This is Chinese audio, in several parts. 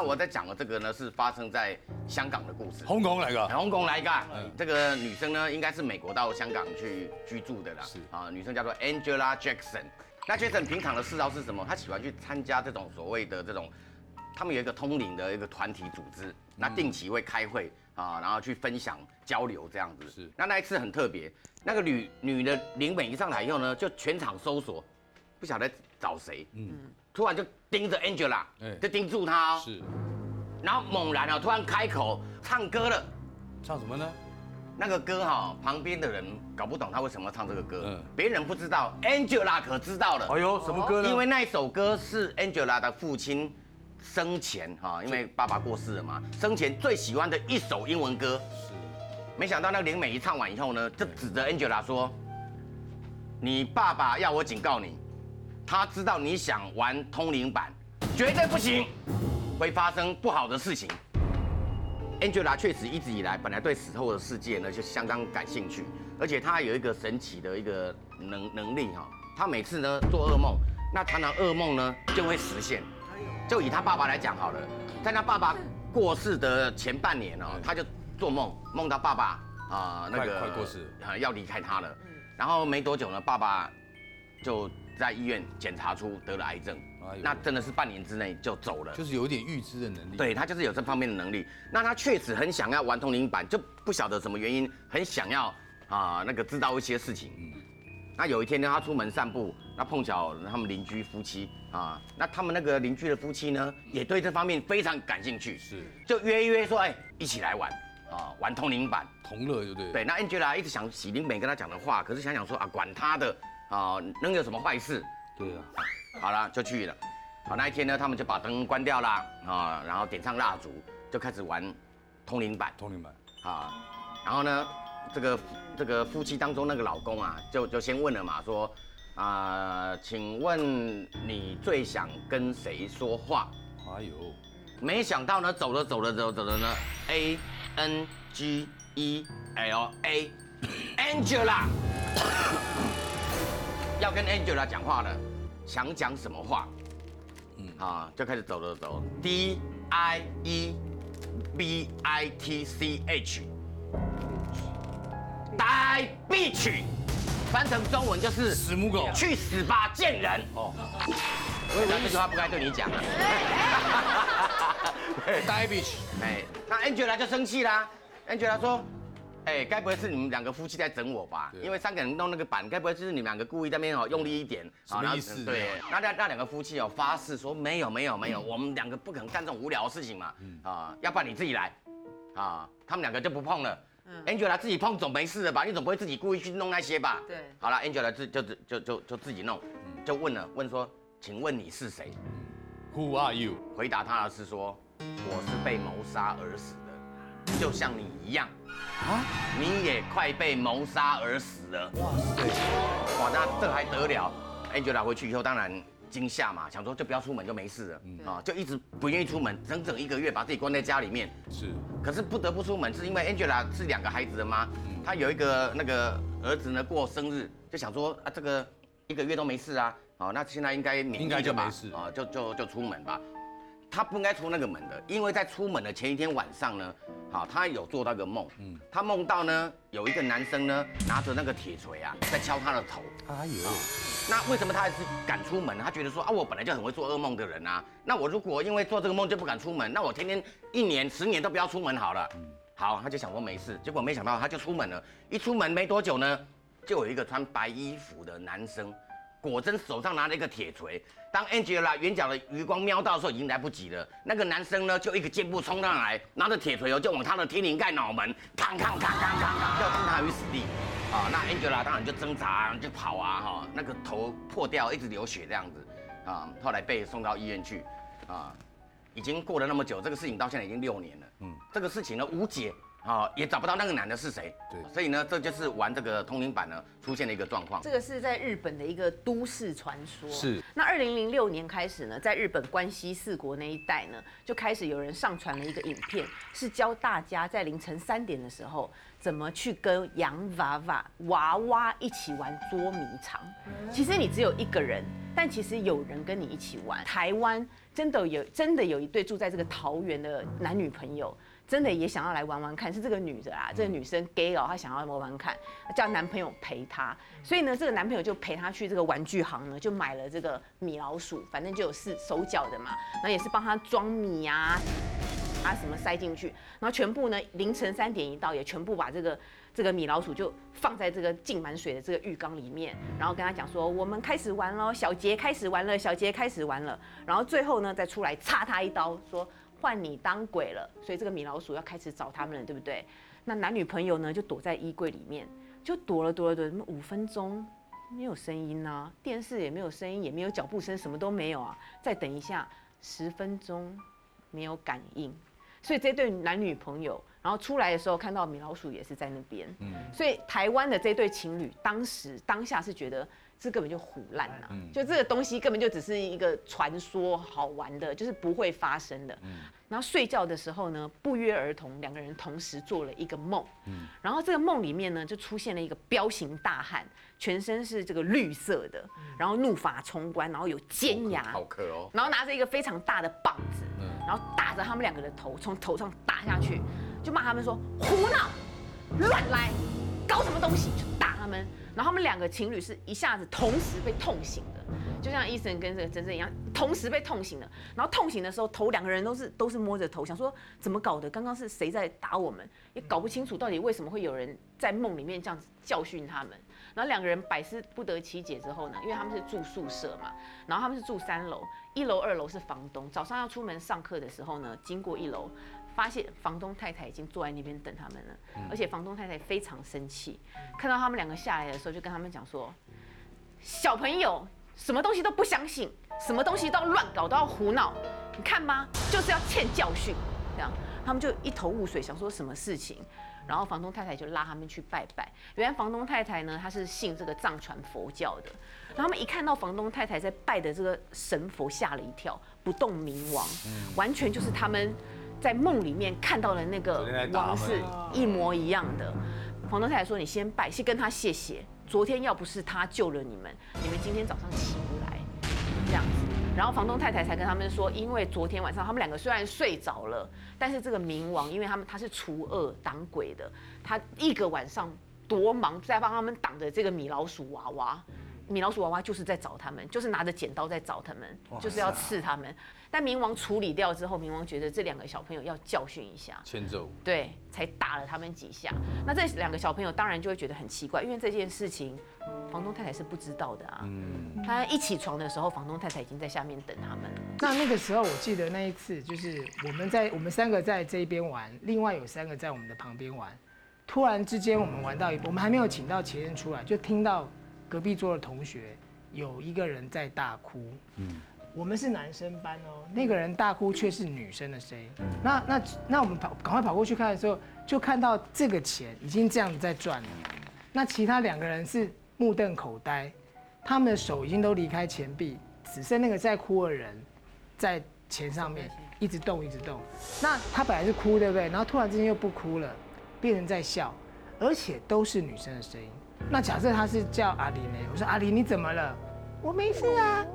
那我在讲的这个呢，是发生在香港的故事。香港嚟噶，香港来噶，这个女生呢，应该是美国到香港去居住的啦。是啊，女生叫做 Angela Jackson。那 Jackson 平常的嗜好是什么？她喜欢去参加这种所谓的这种，他们有一个通灵的一个团体组织，那定期会开会啊，然后去分享交流这样子。是那那一次很特别，那个女女的灵媒一上台以后呢，就全场搜索，不晓得找谁，嗯，突然就盯着 Angela，哎。就盯住她哦，是。然后猛然啊，突然开口唱歌了。唱什么呢？那个歌哈、旁边的人搞不懂他为什么要唱这个歌，嗯。别人不知道，Angela 可知道了，哎呦，什么歌呢？因为那一首歌是 Angela 的父亲生前哈、因为爸爸过世了嘛，生前最喜欢的一首英文歌，是。没想到那个林美一唱完以后呢，就指着 Angela 说：“你爸爸要我警告你，他知道你想玩通灵版，绝对不行，会发生不好的事情。” Angela 确实一直以来本来对死后的世界呢就相当感兴趣，而且她有一个神奇的一个能能力哈，她每次呢做噩梦，那常常噩梦呢就会实现。就以她爸爸来讲好了，在她爸爸过世的前半年哦，她就做梦，梦到爸爸啊、那个快快过世啊要离开她了，然后没多久呢，爸爸就在医院检查出得了癌症哎呦，那真的是半年之内就走了。就是有一点预知的能力。，对他就是有这方面的能力。那他确实很想要玩通灵版，就不晓得什么原因，很想要啊那个知道一些事情。那有一天呢，他出门散步，那碰巧他们邻居夫妻啊，那他们那个邻居的夫妻呢，也对这方面非常感兴趣，是就约一约说，哎，一起来玩啊，玩通灵版。同乐，对不对？对，那 Angela 一直想喜灵美跟他讲的话，可是想想说啊，管他的啊，能有什么坏事？对啊，好了，就去了。好，那一天呢，他们就把灯关掉啦，啊，然后点上蜡烛，就开始玩通灵版通灵版。啊。然后呢，这个这个夫妻当中那个老公啊，就就先问了嘛，说啊、请问你最想跟谁说话？哎呦，没想到呢，走着走着走着走着呢，A N G E L A Angela 要跟 Angela 讲话了，想讲什么话？嗯啊，就开始走走走，D I E B I T C H，呆 bitch，翻成中文就是死母狗去死吧，贱人！哦，我以为这句话不该对你讲啊。呆 bitch，哎，那 Angela 就生气啦。Angela 说：“哎，该不会是你们两个夫妻在整我吧？因为三个人弄那个板，该不会就是你们两个故意在那边哦用力一点？什么然后意思对，那那那两个夫妻哦发誓说没有没有没有，我们两个不可能干这种无聊的事情嘛。啊，要不然你自己来。啊，他们两个就不碰了。Angela 自己碰总没事的吧？你总不会自己故意去弄那些吧？对好了，Angela 自就就就就就自己弄，就问了问说，请问你是谁？Who are you？回答他的是说，我是被谋杀而死的，就像你一样，啊？你也快被谋杀而死了。哇塞，哇，那这还得了？Angela 回去以后当然惊吓嘛，想说就不要出门就没事了，啊，就一直不愿意出门，整整一个月把自己关在家里面。是可是不得不出门，是因为 Angela 是两个孩子的妈，她有一个那个儿子呢过生日，就想说啊这个一个月都没事啊，好，那现在应该免疫应该就没事啊，就就就出门吧。他不应该出那个门的，因为在出门的前一天晚上呢，好，他有做到一个梦，嗯，他梦到呢有一个男生呢拿着那个铁锤啊在敲他的头，哎呦，那为什么他还是敢出门？他觉得说啊，我本来就很会做噩梦的人啊。那我如果因为做这个梦就不敢出门，那我天天一年、十年都不要出门好了。好，他就想说没事，结果没想到他就出门了。一出门没多久呢，就有一个穿白衣服的男生，果真手上拿了一个铁锤。当 Angela 眼角的余光瞄到的时候，已经来不及了。那个男生呢，就一个箭步冲上来，拿着铁锤哦，就往他的天灵盖脑门，吭吭吭吭吭吭，要置他于死地。啊，那 Angela 当然就挣扎，就跑啊，哈，那个头破掉，一直流血这样子，啊，后来被送到医院去，啊，已经过了那么久，这个事情到现在已经六年了，嗯，这个事情呢无解，哦，也找不到那个男的是谁。对所以呢，这就是玩这个通灵版呢出现的一个状况这。个是在日本的一个都市传说。是。那二零零六年开始呢，在日本关西四国那一带呢，就开始有人上传了一个影片，是教大家在凌晨三点的时候，怎么去跟洋娃娃娃娃一起玩捉迷藏。其实你只有一个人，但其实有人跟你一起玩。台湾真的有真的有一对住在这个桃园的男女朋友。真的也想要来玩玩看，是这个女的啊，这个女生 gay 哦，她想要玩玩看，叫男朋友陪她，所以呢，这个男朋友就陪她去这个玩具行呢，就买了这个米老鼠，反正就有四手脚的嘛，然后也是帮她装米啊，啊什么塞进去，然后全部呢凌晨三点一到，也全部把这个这个米老鼠就放在这个浸满水的这个浴缸里面，然后跟她讲说，我们开始玩喽，小杰开始玩了，小杰开始玩了，然后最后呢再出来插他一刀说。换你当鬼了，所以这个米老鼠要开始找他们了，对不对？那男女朋友呢，就躲在衣柜里面，就躲了躲了躲了，五分钟没有声音啊，电视也没有声音，也没有脚步声，什么都没有啊。再等一下，十分钟没有感应，所以这对男女朋友，然后出来的时候看到米老鼠也是在那边，嗯，所以台湾的这对情侣当时当下是觉得。这根本就胡乱呐，就这个东西根本就只是一个传说，好玩的，就是不会发生的。然后睡觉的时候呢，不约而同，两个人同时做了一个梦。然后这个梦里面呢，就出现了一个彪形大汉，全身是这个绿色的，然后怒发冲冠，然后有尖牙，好磕哦，然后拿着一个非常大的棒子，然后打着他们两个的头，从头上打下去，就骂他们说胡闹、乱来、搞什么东西，他们。然后他们两个情侣是一下子同时被痛醒的，就像医生跟这个真正一样，同时被痛醒的。然后痛醒的时候，头两个人都是都是摸着头，想说怎么搞的？刚刚是谁在打我们？也搞不清楚到底为什么会有人在梦里面这样子教训他们。然后两个人百思不得其解之后呢，因为他们是住宿舍嘛，然后他们是住三楼，一楼二楼是房东。早上要出门上课的时候呢，经过一楼。发现房东太太已经坐在那边等他们了，而且房东太太非常生气，看到他们两个下来的时候，就跟他们讲说：“小朋友，什么东西都不相信，什么东西都要乱搞，都要胡闹，你看吗？就是要欠教训。”这样，他们就一头雾水，想说什么事情。然后房东太太就拉他们去拜拜。原来房东太太呢，她是信这个藏传佛教的。然后他们一看到房东太太在拜的这个神佛，吓了一跳，不动明王，完全就是他们。在梦里面看到了那个王是一模一样的。房东太太说：“你先拜，先跟他谢谢。昨天要不是他救了你们，你们今天早上起不来。”这样子，然后房东太太才跟他们说：“因为昨天晚上他们两个虽然睡着了，但是这个冥王，因为他们他是除恶挡鬼的，他一个晚上多忙，在帮他们挡着这个米老鼠娃娃。米老鼠娃娃就是在找他们，就是拿着剪刀在找他们，就是要刺他们。”但冥王处理掉之后，冥王觉得这两个小朋友要教训一下，迁走，对，才打了他们几下。那这两个小朋友当然就会觉得很奇怪，因为这件事情房东太太是不知道的啊。嗯，他一起床的时候，房东太太已经在下面等他们了。那那个时候，我记得那一次就是我们在我们三个在这一边玩，另外有三个在我们的旁边玩。突然之间，我们玩到一，我们还没有请到前任出来，就听到隔壁桌的同学有一个人在大哭。嗯。我们是男生班哦，那个人大哭却是女生的声音。那那那我们跑赶快跑过去看的时候，就看到这个钱已经这样子在转了。那其他两个人是目瞪口呆，他们的手已经都离开钱币，只剩那个在哭的人在钱上面一直动一直动。那他本来是哭对不对？然后突然之间又不哭了，变成在笑，而且都是女生的声音。那假设他是叫阿狸呢？我说阿狸你怎么了？我没事啊。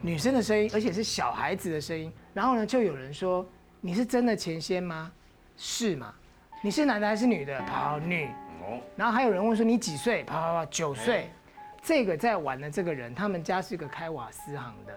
女生的声音，而且是小孩子的声音。然后呢，就有人说：“你是真的前仙吗？”是吗？你是男的还是女的？跑女。哦。然后还有人问说：“你几岁？”跑跑跑，九岁。这个在玩的这个人，他们家是个开瓦斯行的。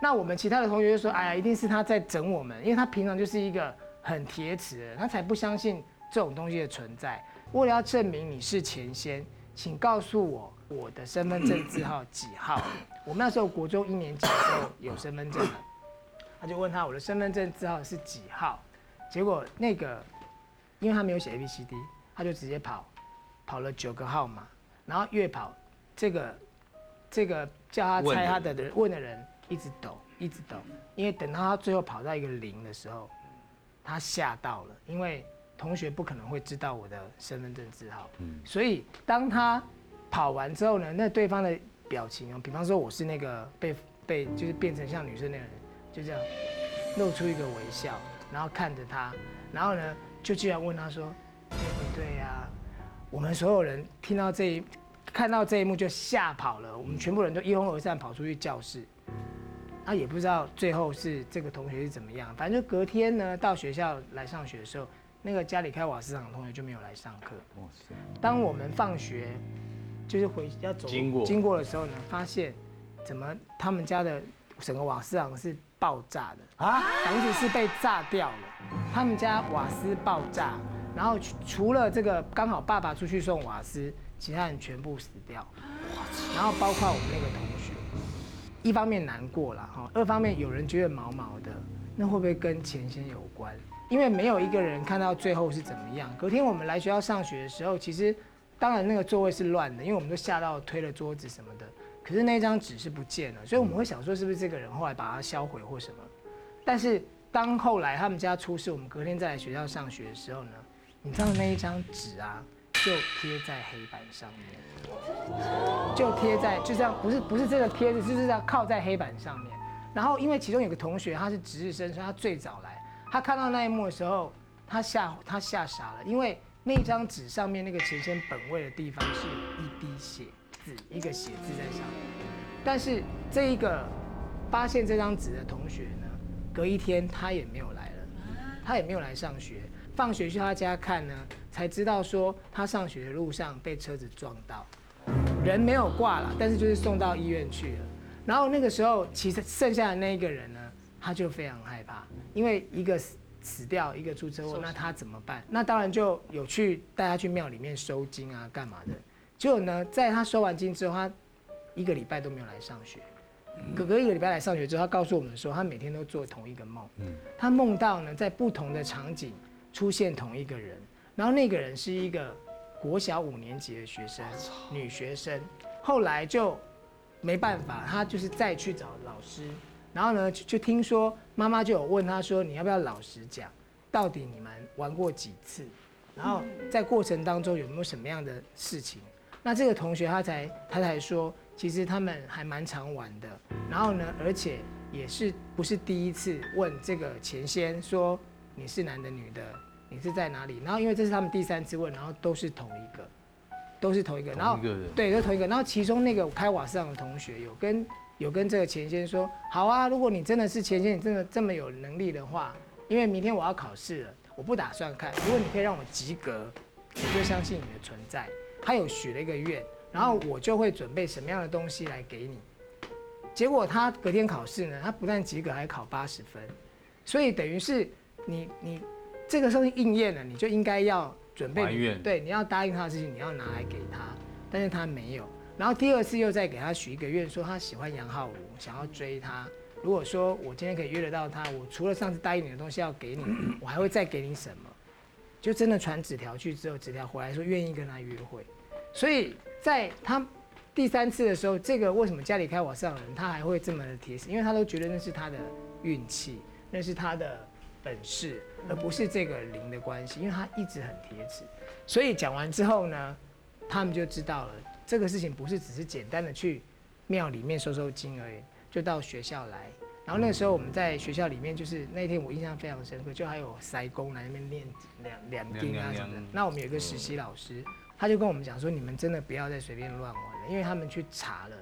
那我们其他的同学就说：“哎呀，一定是他在整我们，因为他平常就是一个很铁齿的人，他才不相信这种东西的存在。为了要证明你是前仙，请告诉我我的身份证字号几号。”我们那时候国中一年级的时候有身份证了，他就问他我的身份证字号是几号，结果那个因为他没有写 A B C D，他就直接跑跑了九个号码，然后越跑这个这个叫他猜他的人问的人一直抖一直抖，因为等到他最后跑到一个零的时候，他吓到了，因为同学不可能会知道我的身份证字号，嗯所以当他跑完之后呢，那对方的表情哦，比方说我是那个被被就是变成像女生那个人，就这样露出一个微笑，然后看着他，然后呢就居然问他说：“对不对呀？”我们所有人听到这一看到这一幕就吓跑了，我们全部人都一哄而散跑出去教室。他也不知道最后是这个同学是怎么样，反正就隔天呢到学校来上学的时候，那个家里开瓦斯厂的同学就没有来上课。当我们放学就是回要走经过经过的时候呢，发现怎么他们家的整个瓦斯厂是爆炸的啊，房子是被炸掉了，他们家瓦斯爆炸，然后除除了这个刚好爸爸出去送瓦斯，其他人全部死掉，然后包括我们那个同学。一方面难过了哈，二方面有人觉得毛毛的，那会不会跟钱先有关？因为没有一个人看到最后是怎么样。隔天我们来学校上学的时候，其实当然那个座位是乱的，因为我们都吓到推了桌子什么的。可是那张纸是不见了，所以我们会想说是不是这个人后来把它销毁或什么。但是当后来他们家出事，我们隔天再来学校上学的时候呢，你知道那一张纸啊，就贴在黑板上面。就贴在就这样，不是不是这个贴子，就是要靠在黑板上面。然后因为其中有个同学他是值日生，所以他最早来。他看到那一幕的时候，他吓他吓傻了，因为那张纸上面那个钱先本位的地方是一滴血字，一个血字在上面。但是这一个发现这张纸的同学呢，隔一天他也没有来了，他也没有来上学。放学去他家看呢，才知道说他上学的路上被车子撞到。人没有挂了，但是就是送到医院去了。然后那个时候，其实剩下的那一个人，他就非常害怕，因为一个死死掉，一个出车祸，那他怎么办？那当然就有去带他去庙里面收金啊，干嘛的？结果呢，在他收完金之后，他一个礼拜都没有来上学。哥哥一个礼拜来上学之后，他告诉我们说，他每天都做同一个梦。他梦到呢，在不同的场景出现同一个人，然后那个人是一个。国小五年级的学生，女学生，后来就没办法，他就是再去找老师，然后呢，就听说妈妈就有问他说，你要不要老实讲，到底你们玩过几次？然后在过程当中有没有什么样的事情？那这个同学他才他才说，其实他们还蛮常玩的，然后呢，而且也是不是第一次问这个前先说你是男的女的？你是在哪里？然后因为这是他们第三次问，然后都是同一个，都是同一个。然后对，都同一个。然后其中那个开瓦斯厂的同学有跟有跟这个钱先说，好啊，如果你真的是钱先，你真的这么有能力的话，因为明天我要考试了，我不打算看。如果你可以让我及格，我就相信你的存在。他有许了一个愿，然后我就会准备什么样的东西来给你。结果他隔天考试呢，他不但及格，还考八十分，所以等于是你你。这个时候应验了，你就应该要准备，对，你要答应他的事情，你要拿来给他，但是他没有。然后第二次又再给他许一个愿，说他喜欢杨浩如，想要追他。如果说我今天可以约得到他，我除了上次答应你的东西要给你，我还会再给你什么？就真的传纸条去之后，纸条回来说愿意跟他约会。所以在他第三次的时候，这个为什么家里开瓦斯的人他还会这么的贴心？因为他都觉得那是他的运气，那是他的。本事，而不是这个零的关系，因为他一直很贴纸，所以讲完之后呢，他们就知道了这个事情不是只是简单的去庙里面收收金而已，就到学校来。然后那时候我们在学校里面，就是那天我印象非常深刻，就还有塞工来那边练两两丁啊什么的。那我们有一个实习老师，他就跟我们讲说，你们真的不要再随便乱玩了，因为他们去查了，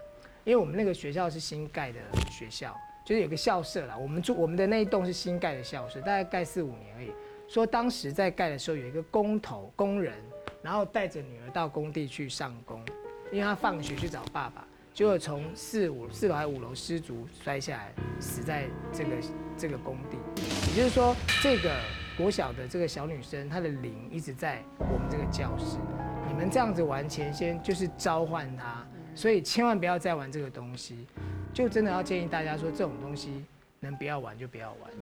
因为我们那个学校是新盖的学校。就是有个校舍啦，我们住我们的那一栋是新盖的校舍，大概盖四五年而已。说当时在盖的时候，有一个工头工人，然后带着女儿到工地去上工，因为他放学去找爸爸，结果从四五四楼还五楼失足摔下来，死在这个这个工地。也就是说，这个国小的这个小女生，她的灵一直在我们这个教室。你们这样子玩前先就是召唤她，所以千万不要再玩这个东西。就真的要建议大家说，这种东西能不要玩就不要玩。